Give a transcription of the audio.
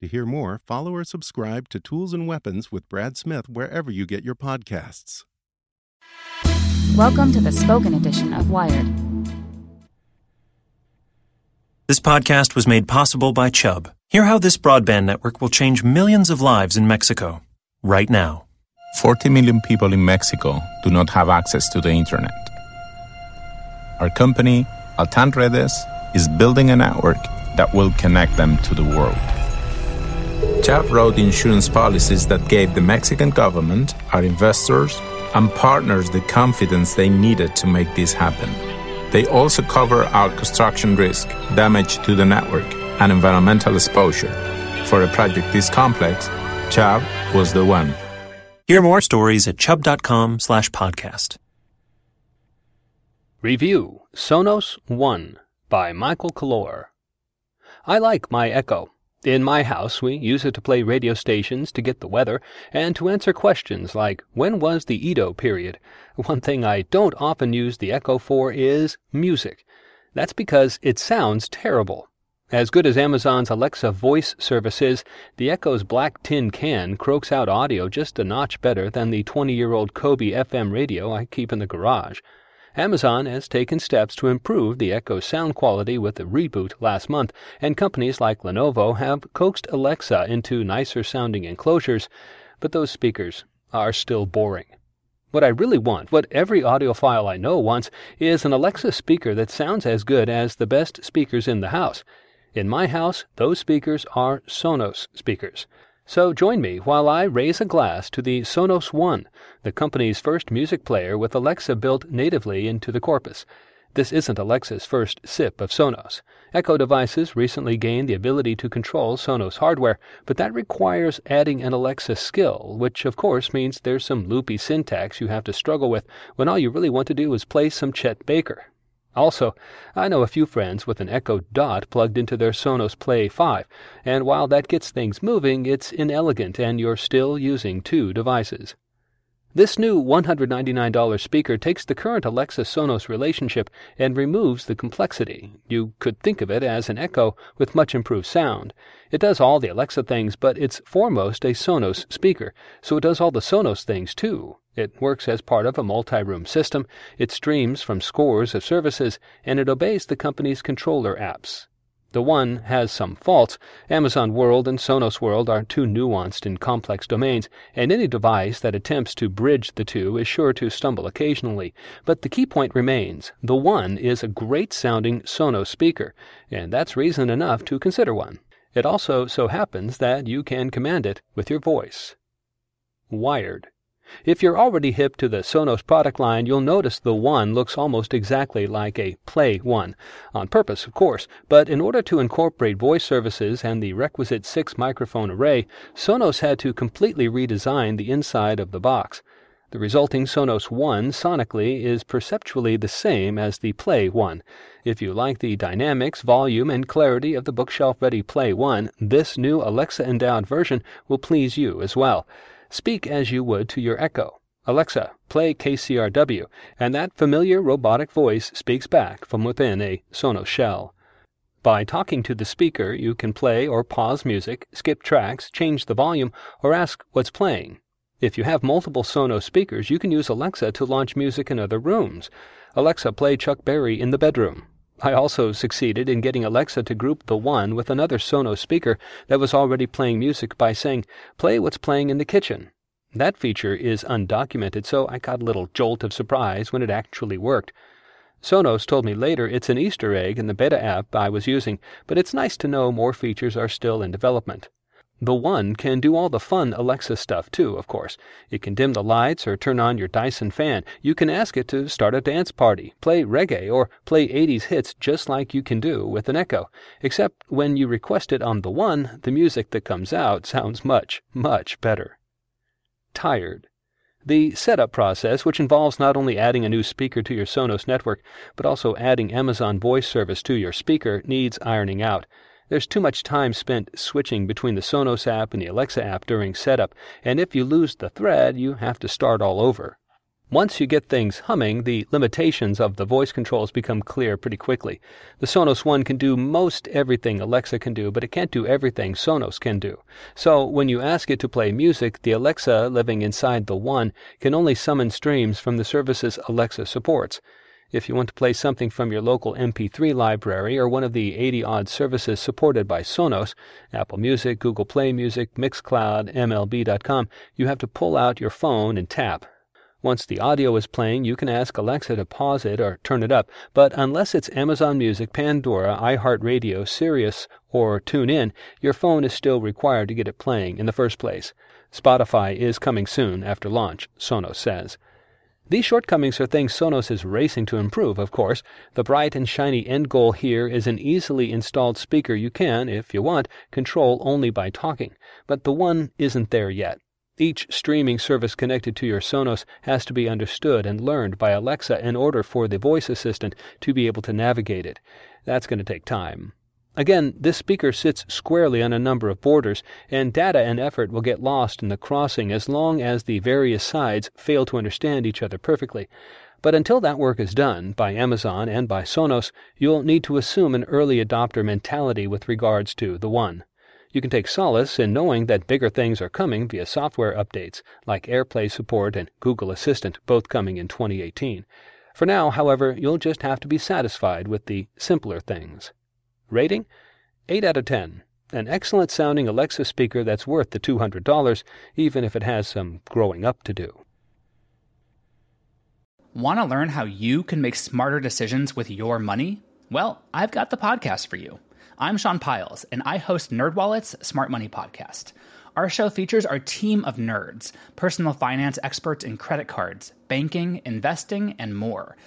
To hear more, follow or subscribe to Tools and Weapons with Brad Smith wherever you get your podcasts. Welcome to the spoken edition of Wired. This podcast was made possible by Chubb. Hear how this broadband network will change millions of lives in Mexico right now. 40 million people in Mexico do not have access to the internet. Our company, Altan Redes, is building a network that will connect them to the world. Chubb wrote insurance policies that gave the Mexican government, our investors, and partners the confidence they needed to make this happen. They also cover our construction risk, damage to the network, and environmental exposure. For a project this complex, Chubb was the one. Hear more stories at chubb.com slash podcast. Review Sonos One by Michael Calore. I like my Echo. In my house, we use it to play radio stations to get the weather and to answer questions like when was the Edo period? One thing I don't often use the Echo for is music. That's because it sounds terrible. As good as Amazon's Alexa voice service is, the Echo's black tin can croaks out audio just a notch better than the 20 year old Coby FM radio I keep in the garage. Amazon has taken steps to improve the Echo's sound quality with a reboot last month, and companies like Lenovo have coaxed Alexa into nicer sounding enclosures, but those speakers are still boring. What I really want, what every audiophile I know wants, is an Alexa speaker that sounds as good as the best speakers in the house. In my house, those speakers are Sonos speakers. So join me while I raise a glass to the Sonos One, the company's first music player with Alexa built natively into the corpus. This isn't Alexa's first sip of Sonos. Echo devices recently gained the ability to control Sonos hardware, but that requires adding an Alexa skill, which of course means there's some loopy syntax you have to struggle with when all you really want to do is play some Chet Baker. Also, I know a few friends with an Echo Dot plugged into their Sonos Play 5, and while that gets things moving, it's inelegant and you're still using two devices. This new $199 speaker takes the current Alexa Sonos relationship and removes the complexity. You could think of it as an Echo with much improved sound. It does all the Alexa things, but it's foremost a Sonos speaker, so it does all the Sonos things too. It works as part of a multi-room system, it streams from scores of services, and it obeys the company's controller apps. The one has some faults. Amazon World and Sonos World are two nuanced and complex domains, and any device that attempts to bridge the two is sure to stumble occasionally. But the key point remains the one is a great sounding Sonos speaker, and that's reason enough to consider one. It also so happens that you can command it with your voice. Wired. If you're already hip to the Sonos product line, you'll notice the One looks almost exactly like a Play One. On purpose, of course, but in order to incorporate voice services and the requisite six microphone array, Sonos had to completely redesign the inside of the box. The resulting Sonos One sonically is perceptually the same as the Play One. If you like the dynamics, volume, and clarity of the bookshelf ready Play One, this new Alexa endowed version will please you as well. Speak as you would to your Echo. Alexa, play KCRW, and that familiar robotic voice speaks back from within a Sonos shell. By talking to the speaker, you can play or pause music, skip tracks, change the volume, or ask what's playing. If you have multiple Sonos speakers, you can use Alexa to launch music in other rooms. Alexa, play Chuck Berry in the bedroom. I also succeeded in getting Alexa to group the one with another Sonos speaker that was already playing music by saying, Play what's playing in the kitchen. That feature is undocumented, so I got a little jolt of surprise when it actually worked. Sonos told me later it's an Easter egg in the beta app I was using, but it's nice to know more features are still in development. The One can do all the fun Alexa stuff too, of course. It can dim the lights or turn on your Dyson fan. You can ask it to start a dance party, play reggae, or play 80s hits just like you can do with an Echo. Except when you request it on the One, the music that comes out sounds much, much better. Tired. The setup process, which involves not only adding a new speaker to your Sonos network, but also adding Amazon Voice Service to your speaker, needs ironing out. There's too much time spent switching between the Sonos app and the Alexa app during setup, and if you lose the thread, you have to start all over. Once you get things humming, the limitations of the voice controls become clear pretty quickly. The Sonos One can do most everything Alexa can do, but it can't do everything Sonos can do. So when you ask it to play music, the Alexa living inside the One can only summon streams from the services Alexa supports. If you want to play something from your local MP3 library or one of the 80 odd services supported by Sonos, Apple Music, Google Play Music, Mixcloud, MLB.com, you have to pull out your phone and tap. Once the audio is playing, you can ask Alexa to pause it or turn it up, but unless it's Amazon Music, Pandora, iHeartRadio, Sirius, or TuneIn, your phone is still required to get it playing in the first place. Spotify is coming soon after launch, Sonos says. These shortcomings are things Sonos is racing to improve, of course. The bright and shiny end goal here is an easily installed speaker you can, if you want, control only by talking. But the one isn't there yet. Each streaming service connected to your Sonos has to be understood and learned by Alexa in order for the voice assistant to be able to navigate it. That's going to take time. Again, this speaker sits squarely on a number of borders, and data and effort will get lost in the crossing as long as the various sides fail to understand each other perfectly. But until that work is done, by Amazon and by Sonos, you'll need to assume an early adopter mentality with regards to the One. You can take solace in knowing that bigger things are coming via software updates, like AirPlay support and Google Assistant, both coming in 2018. For now, however, you'll just have to be satisfied with the simpler things. Rating 8 out of 10. An excellent sounding Alexa speaker that's worth the $200, even if it has some growing up to do. Want to learn how you can make smarter decisions with your money? Well, I've got the podcast for you. I'm Sean Pyles, and I host NerdWallet's Smart Money Podcast. Our show features our team of nerds, personal finance experts in credit cards, banking, investing, and more –